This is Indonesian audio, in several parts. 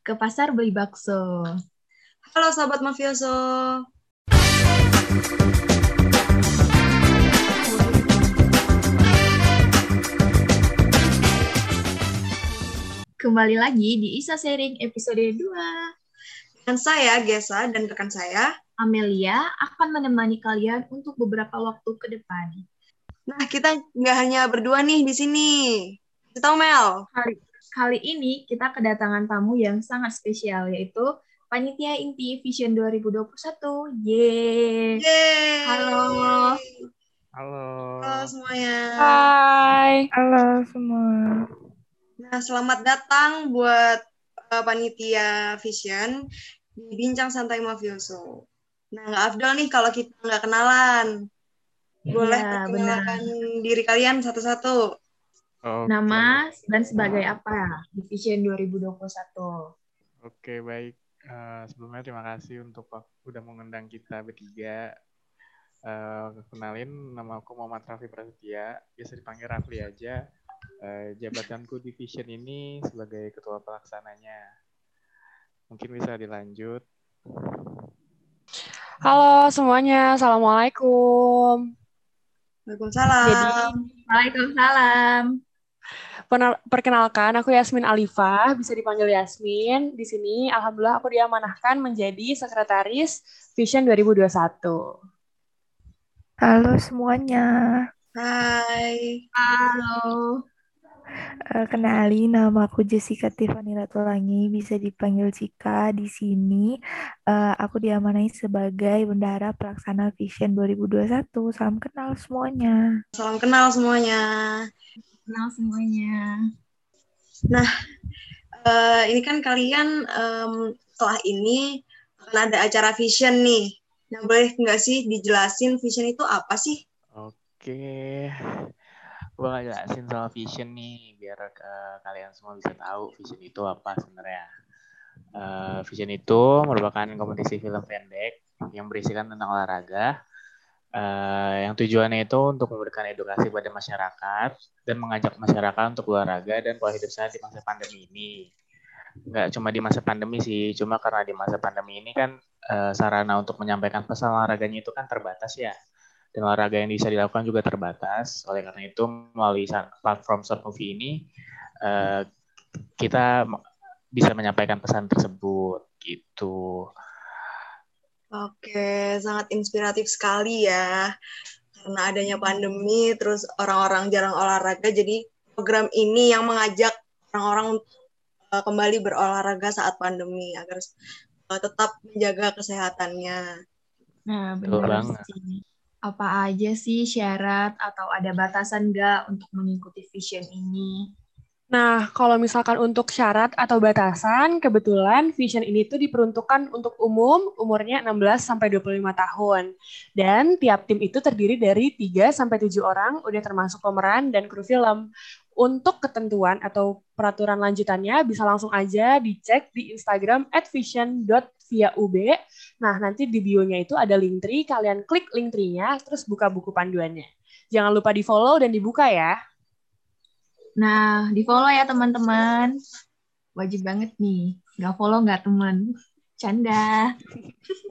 ke pasar beli bakso. Halo Sobat Mafioso. Kembali lagi di Isa Sharing episode 2. Dan saya, Gesa, dan rekan saya, Amelia, akan menemani kalian untuk beberapa waktu ke depan. Nah, kita nggak hanya berdua nih di sini. Kita tahu Mel. Kali, kali ini kita kedatangan tamu yang sangat spesial, yaitu Panitia Inti Vision 2021. Yeay! Yeay! Halo! Halo. Halo semuanya. Hai. Halo semua. Nah, selamat datang buat uh, Panitia Vision di Bincang Santai Mafioso. Nah, nggak afdol nih kalau kita nggak kenalan. Boleh Iya, perkenalkan diri kalian satu-satu. Oke. Nama dan sebagai apa di Vision 2021. Oke, baik. Eh, sebelumnya terima kasih untuk wak- udah mengundang kita bertiga. Eh, kenalin, nama aku Muhammad Raffi Prasetya. Biasa dipanggil Rafli aja. Eh, jabatanku di Vision ini sebagai ketua pelaksananya. Mungkin bisa dilanjut. Halo semuanya. Assalamualaikum. Waalaikumsalam. Jadi Waalaikumsalam. Perkenalkan aku Yasmin Alifah, bisa dipanggil Yasmin. Di sini alhamdulillah aku diamanahkan menjadi sekretaris Vision 2021. Halo semuanya, Hai. Halo. Eh, kenalin nama aku Jessica Tiffany Ratulangi, bisa dipanggil Cika di sini. eh, aku diamanai sebagai bendahara pelaksana Vision 2021. Salam kenal semuanya. Salam kenal semuanya. Kenal semuanya. Eh, ini kan kalian em, setelah ini akan ada acara Vision nih. Nah, boleh nggak sih dijelasin Vision itu apa sih? Oke. Gue gak jelasin soal Vision nih, biar eh, kalian semua bisa tahu Vision itu apa sebenarnya. Eh, Vision itu merupakan kompetisi film pendek yang berisikan tentang olahraga. Eh, yang tujuannya itu untuk memberikan edukasi pada masyarakat dan mengajak masyarakat untuk olahraga dan pola hidup sehat di masa pandemi ini. Nggak cuma di masa pandemi sih, cuma karena di masa pandemi ini kan eh, sarana untuk menyampaikan pesan olahraganya itu kan terbatas ya dan olahraga yang bisa dilakukan juga terbatas. Oleh karena itu, melalui platform short movie ini, eh, kita bisa menyampaikan pesan tersebut gitu. Oke, sangat inspiratif sekali ya. Karena adanya pandemi, terus orang-orang jarang olahraga, jadi program ini yang mengajak orang-orang untuk uh, kembali berolahraga saat pandemi agar uh, tetap menjaga kesehatannya. Nah, benar banget. sih. Apa aja sih syarat atau ada batasan nggak untuk mengikuti vision ini? Nah, kalau misalkan untuk syarat atau batasan, kebetulan Vision ini tuh diperuntukkan untuk umum, umurnya 16 sampai 25 tahun. Dan tiap tim itu terdiri dari 3 sampai 7 orang, udah termasuk pemeran dan kru film. Untuk ketentuan atau peraturan lanjutannya bisa langsung aja dicek di Instagram @vision.viaub. Nah, nanti di bio-nya itu ada link tree, kalian klik link tree-nya, terus buka buku panduannya. Jangan lupa di-follow dan dibuka ya. Nah, di follow ya teman-teman. Wajib banget nih. Nggak follow nggak teman. Canda.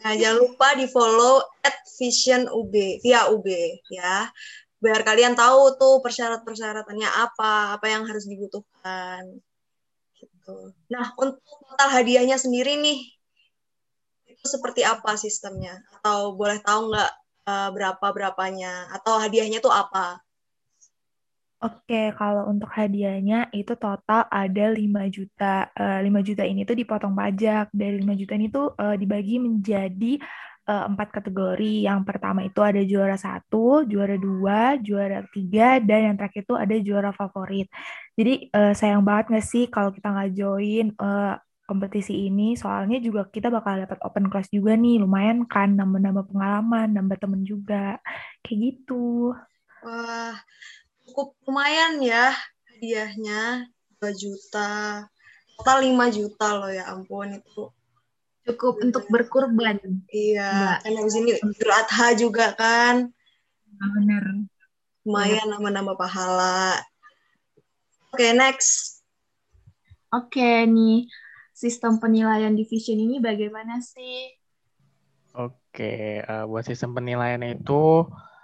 Nah, jangan lupa di follow at Vision UB, via UB ya. Biar kalian tahu tuh persyarat-persyaratannya apa, apa yang harus dibutuhkan. Gitu. Nah, untuk total hadiahnya sendiri nih, itu seperti apa sistemnya? Atau boleh tahu nggak eh, berapa-berapanya? Atau hadiahnya tuh apa? Oke, kalau untuk hadiahnya itu total ada 5 juta. Eh, 5 juta ini tuh dipotong pajak. Dari 5 juta ini tuh eh, dibagi menjadi eh, empat kategori. Yang pertama itu ada juara satu, juara dua, juara tiga, dan yang terakhir itu ada juara favorit. Jadi eh, sayang banget nggak sih kalau kita nggak join eh, kompetisi ini? Soalnya juga kita bakal dapat open class juga nih. Lumayan kan, nambah-nambah pengalaman, nambah temen juga. Kayak gitu. Wah, cukup lumayan ya hadiahnya 2 juta. Total 5 juta loh ya ampun itu. Cukup untuk berkurban. Iya, Mbak. kan habis ini Idul Adha juga kan. Nah, bener. Lumayan nama-nama pahala. Oke, next. Oke nih, sistem penilaian division ini bagaimana sih? Oke, uh, buat sistem penilaian itu uh,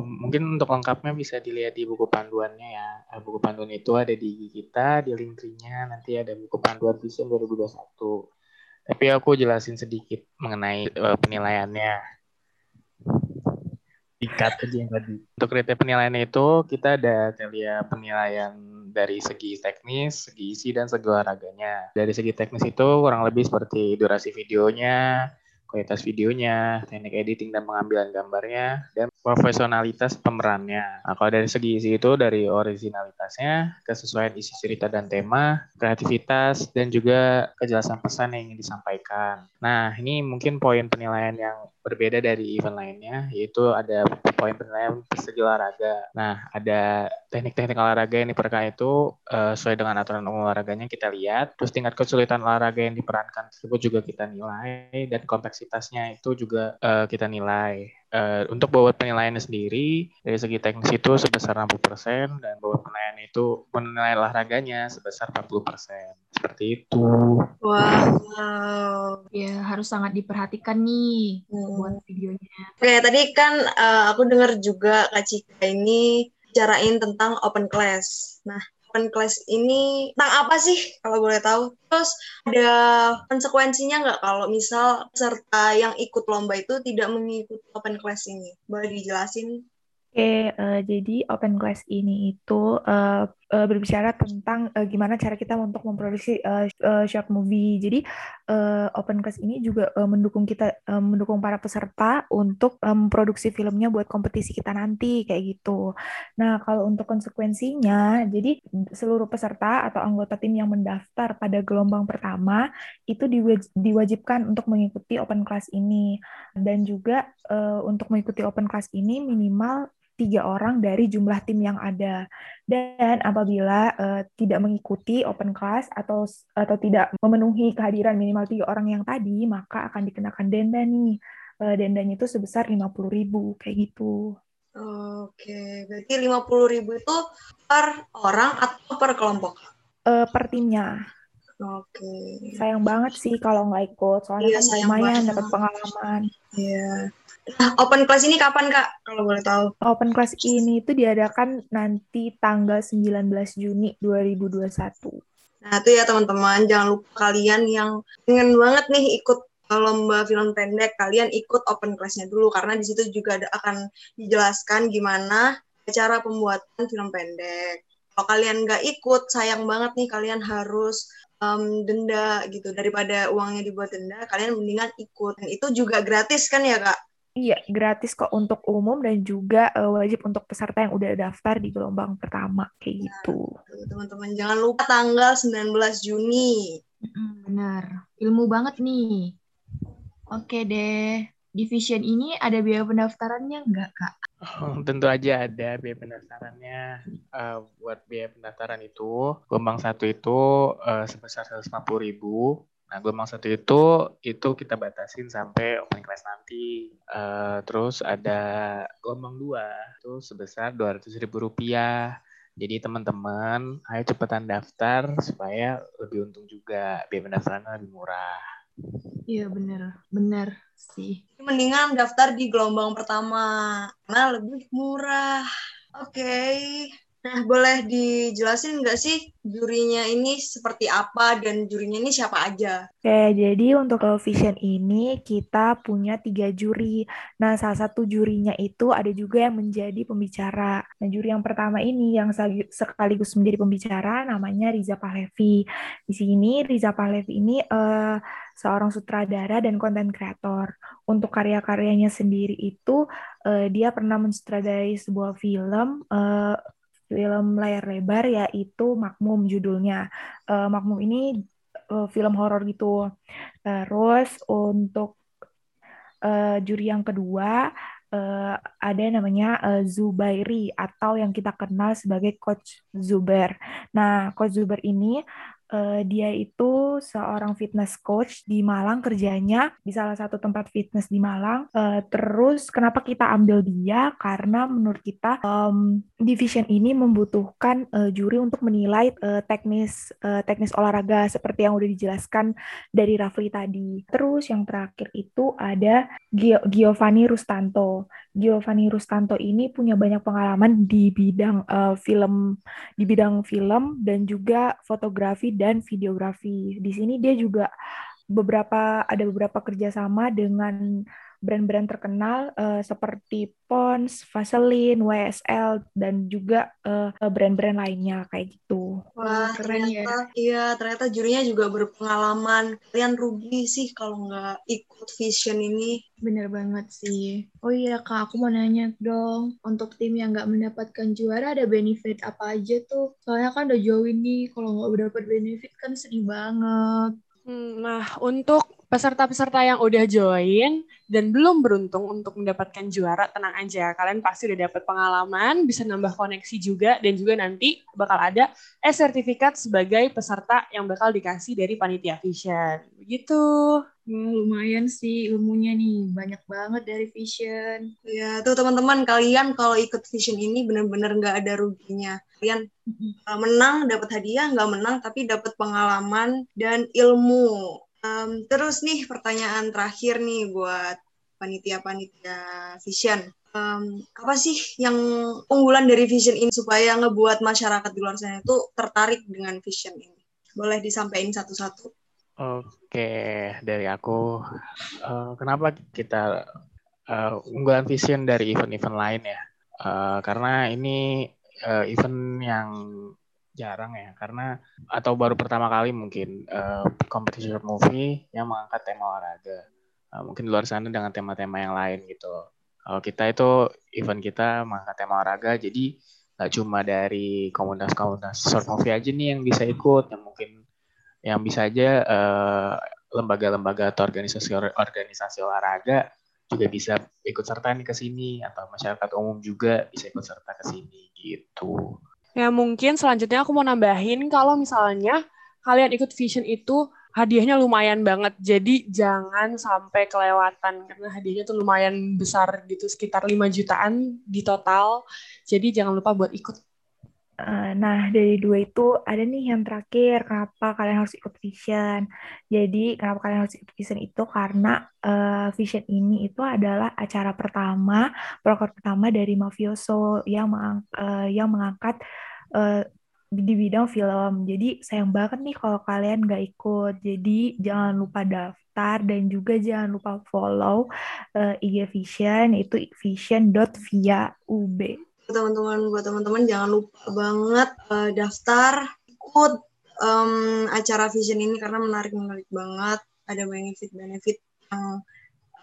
mungkin untuk lengkapnya bisa dilihat di buku panduannya ya. Uh, buku panduan itu ada di kita, di link tree-nya nanti ada buku panduan Vision 2021. Tapi aku jelasin sedikit mengenai uh, penilaiannya. Dikat aja yang tadi. Untuk kriteria penilaian itu kita ada kriteria penilaian dari segi teknis, segi isi, dan segi olahraganya. Dari segi teknis itu kurang lebih seperti durasi videonya, kualitas videonya, teknik editing dan pengambilan gambarnya, dan profesionalitas pemerannya. Nah, kalau dari segi isi itu dari originalitasnya, kesesuaian isi cerita dan tema, kreativitas, dan juga kejelasan pesan yang ingin disampaikan. Nah, ini mungkin poin penilaian yang berbeda dari event lainnya, yaitu ada poin penilaian segi olahraga. Nah, ada teknik-teknik olahraga yang diperlukan itu uh, sesuai dengan aturan umum olahraganya kita lihat. Terus tingkat kesulitan olahraga yang diperankan tersebut juga kita nilai, dan kompleksitasnya itu juga uh, kita nilai uh, untuk bobot penilaiannya sendiri dari segi teknis itu sebesar 60% dan bobot penilaian itu menilai olahraganya sebesar 40%. Seperti itu. Wow. wow. Ya, harus sangat diperhatikan nih hmm. buat videonya. Oke, tadi kan uh, aku dengar juga Kak Cika ini bicarain tentang open class. Nah, open class ini tentang apa sih kalau boleh tahu? Terus ada konsekuensinya nggak kalau misal peserta yang ikut lomba itu tidak mengikuti open class ini? Boleh dijelasin? Oke, uh, jadi open class ini itu uh, uh, berbicara tentang uh, gimana cara kita untuk memproduksi uh, uh, short movie. Jadi uh, open class ini juga uh, mendukung kita uh, mendukung para peserta untuk memproduksi um, filmnya buat kompetisi kita nanti kayak gitu. Nah, kalau untuk konsekuensinya, jadi seluruh peserta atau anggota tim yang mendaftar pada gelombang pertama itu diwaj diwajibkan untuk mengikuti open class ini dan juga uh, untuk mengikuti open class ini minimal tiga orang dari jumlah tim yang ada. Dan apabila uh, tidak mengikuti open class atau atau tidak memenuhi kehadiran minimal tiga orang yang tadi, maka akan dikenakan denda nih. Uh, dendanya itu sebesar lima puluh ribu kayak gitu. Oke, berarti lima puluh ribu itu per orang atau per kelompok? Uh, per timnya. Oke. Sayang banget sih kalau nggak ikut, soalnya iya, kan lumayan dapat pengalaman. Iya. Nah, open class ini kapan Kak, kalau boleh tahu? Open class ini itu diadakan nanti tanggal 19 Juni 2021. Nah, itu ya teman-teman, jangan lupa kalian yang ingin banget nih ikut lomba film pendek, kalian ikut open class-nya dulu karena di situ juga ada, akan dijelaskan gimana cara pembuatan film pendek. Kalau kalian nggak ikut, sayang banget nih kalian harus um, denda gitu daripada uangnya dibuat denda, kalian mendingan ikut. Dan itu juga gratis kan ya kak? Iya, gratis kok untuk umum dan juga uh, wajib untuk peserta yang udah daftar di gelombang pertama kayak gitu. Teman-teman jangan lupa tanggal 19 Juni. Benar. Ilmu banget nih. Oke deh. Division ini ada biaya pendaftarannya enggak, Kak? Oh, tentu aja ada biaya pendaftarannya. Uh, buat biaya pendaftaran itu, gelombang satu itu uh, sebesar 150 ribu Nah, gelombang satu itu itu kita batasin sampai open class nanti. Uh, terus ada gelombang dua itu sebesar dua ratus ribu rupiah. Jadi teman-teman, ayo cepetan daftar supaya lebih untung juga. Biaya pendaftarannya lebih murah. Iya bener, bener sih. Mendingan daftar di gelombang pertama karena lebih murah. Oke. Okay. Nah, boleh dijelasin nggak sih jurinya ini seperti apa dan jurinya ini siapa aja? Oke, jadi untuk Vision ini kita punya tiga juri. Nah, salah satu jurinya itu ada juga yang menjadi pembicara. Nah, juri yang pertama ini yang sekaligus menjadi pembicara namanya Riza Pahlevi. Di sini Riza Pahlevi ini uh, seorang sutradara dan konten kreator. Untuk karya-karyanya sendiri itu uh, dia pernah mensutradarai sebuah film uh, film layar lebar yaitu Makmum judulnya. Uh, Makmum ini uh, film horor gitu. Terus untuk uh, juri yang kedua uh, ada namanya uh, Zubairi atau yang kita kenal sebagai Coach Zuber. Nah, Coach Zuber ini uh, dia itu seorang fitness coach di Malang kerjanya di salah satu tempat fitness di Malang. Uh, terus kenapa kita ambil dia? Karena menurut kita um, division ini membutuhkan uh, juri untuk menilai uh, teknis uh, teknis olahraga seperti yang udah dijelaskan dari Rafli tadi. Terus yang terakhir itu ada Giovanni Rustanto. Giovanni Rustanto ini punya banyak pengalaman di bidang uh, film di bidang film dan juga fotografi dan videografi. Di sini dia juga beberapa ada beberapa kerjasama dengan brand-brand terkenal uh, seperti Pons, Vaseline, YSL dan juga uh, brand-brand lainnya kayak gitu. Wah, keren ya. Iya, ternyata jurinya juga berpengalaman. Kalian rugi sih kalau nggak ikut vision ini. Bener banget sih. Oh iya kak, aku mau nanya dong. Untuk tim yang nggak mendapatkan juara ada benefit apa aja tuh? Soalnya kan udah jauh ini, kalau nggak dapat benefit kan sedih banget. Hmm, nah, untuk peserta-peserta yang udah join dan belum beruntung untuk mendapatkan juara, tenang aja. Kalian pasti udah dapat pengalaman, bisa nambah koneksi juga, dan juga nanti bakal ada e-sertifikat sebagai peserta yang bakal dikasih dari Panitia Vision. Begitu. Hmm, lumayan sih ilmunya nih, banyak banget dari Vision. Ya, tuh teman-teman, kalian kalau ikut Vision ini benar-benar nggak ada ruginya. Kalian menang, dapat hadiah, nggak menang, tapi dapat pengalaman dan ilmu Um, terus nih pertanyaan terakhir nih buat panitia-panitia Vision. Um, apa sih yang unggulan dari Vision ini supaya ngebuat masyarakat di luar sana itu tertarik dengan Vision ini? Boleh disampaikan satu-satu. Oke, dari aku, uh, kenapa kita uh, unggulan Vision dari event-event lain ya? Uh, karena ini uh, event yang jarang ya karena atau baru pertama kali mungkin uh, competition movie yang mengangkat tema olahraga uh, mungkin luar sana dengan tema-tema yang lain gitu kalau kita itu event kita mengangkat tema olahraga jadi nggak cuma dari komunitas-komunitas short movie aja nih yang bisa ikut yang mungkin yang bisa aja uh, lembaga-lembaga atau organisasi-organisasi olahraga juga bisa ikut serta nih ke sini atau masyarakat umum juga bisa ikut serta ke sini gitu. Ya mungkin selanjutnya aku mau nambahin kalau misalnya kalian ikut vision itu hadiahnya lumayan banget. Jadi jangan sampai kelewatan karena hadiahnya tuh lumayan besar gitu sekitar 5 jutaan di total. Jadi jangan lupa buat ikut. Eh, nah, dari dua itu ada nih yang terakhir, kenapa kalian harus ikut Vision. Jadi, kenapa kalian harus ikut Vision itu karena uh, Vision ini itu adalah acara pertama, proker pertama dari Mafioso yang mengang uh, yang mengangkat uh, di bidang film. Jadi sayang banget nih kalau kalian nggak ikut. Jadi jangan lupa daftar dan juga jangan lupa follow uh, IG Vision itu vision.via.ub teman-teman buat teman-teman jangan lupa banget uh, daftar ikut um, acara Vision ini karena menarik menarik banget ada benefit benefit yang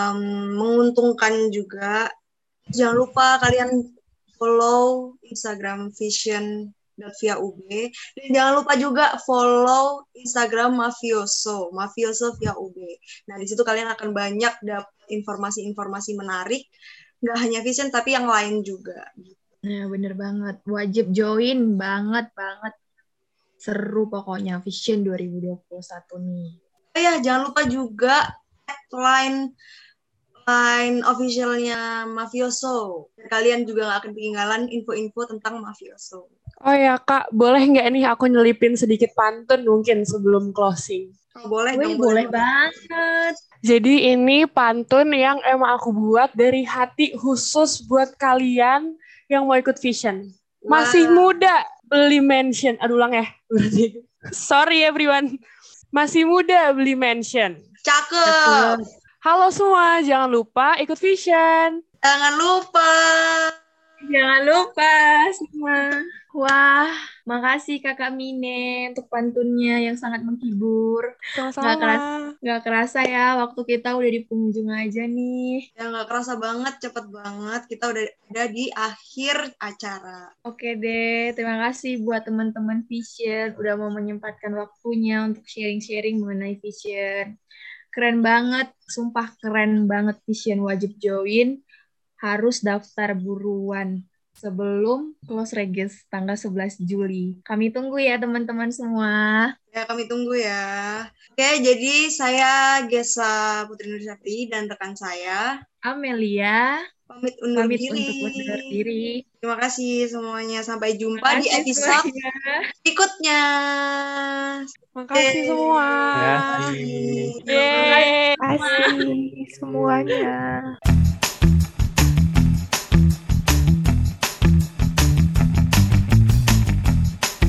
um, menguntungkan juga jangan lupa kalian follow Instagram Vision via UB dan jangan lupa juga follow Instagram Mafioso Mafioso via UB. Nah di situ kalian akan banyak dapat informasi-informasi menarik nggak hanya Vision tapi yang lain juga. Nah, bener banget. Wajib join banget, banget. Seru pokoknya Vision 2021 nih. Oh ya, jangan lupa juga line line officialnya Mafioso. Kalian juga nggak akan ketinggalan info-info tentang Mafioso. Oh ya kak, boleh nggak nih aku nyelipin sedikit pantun mungkin sebelum closing? Oh, boleh Wih, dong, boleh, boleh banget. Jadi ini pantun yang emang aku buat dari hati khusus buat kalian yang mau ikut vision. Masih wow. muda, beli mention. Aduh ulang ya. Sorry everyone. Masih muda, beli mention. Cakep. Halo semua, jangan lupa ikut vision. Jangan lupa. Jangan lupa semua. Wah, makasih Kakak Mine untuk pantunnya yang sangat menghibur. Sama-sama. Gak kerasa, gak kerasa ya waktu kita udah di penghujung aja nih. Ya gak kerasa banget, cepet banget. Kita udah ada di akhir acara. Oke deh, terima kasih buat teman-teman Vision udah mau menyempatkan waktunya untuk sharing-sharing mengenai Vision. Keren banget, sumpah keren banget Vision wajib join. Harus daftar buruan sebelum close regis tanggal 11 Juli. Kami tunggu ya teman-teman semua. Ya, kami tunggu ya. Oke, jadi saya Gesa Putri Nursati dan rekan saya Amelia pamit undur pamit diri. untuk undur diri. Terima kasih semuanya. Sampai jumpa Terima di kasih episode semuanya. berikutnya. Makasih Yeay. semua. Terima kasih. Yeay. Terima kasih semuanya.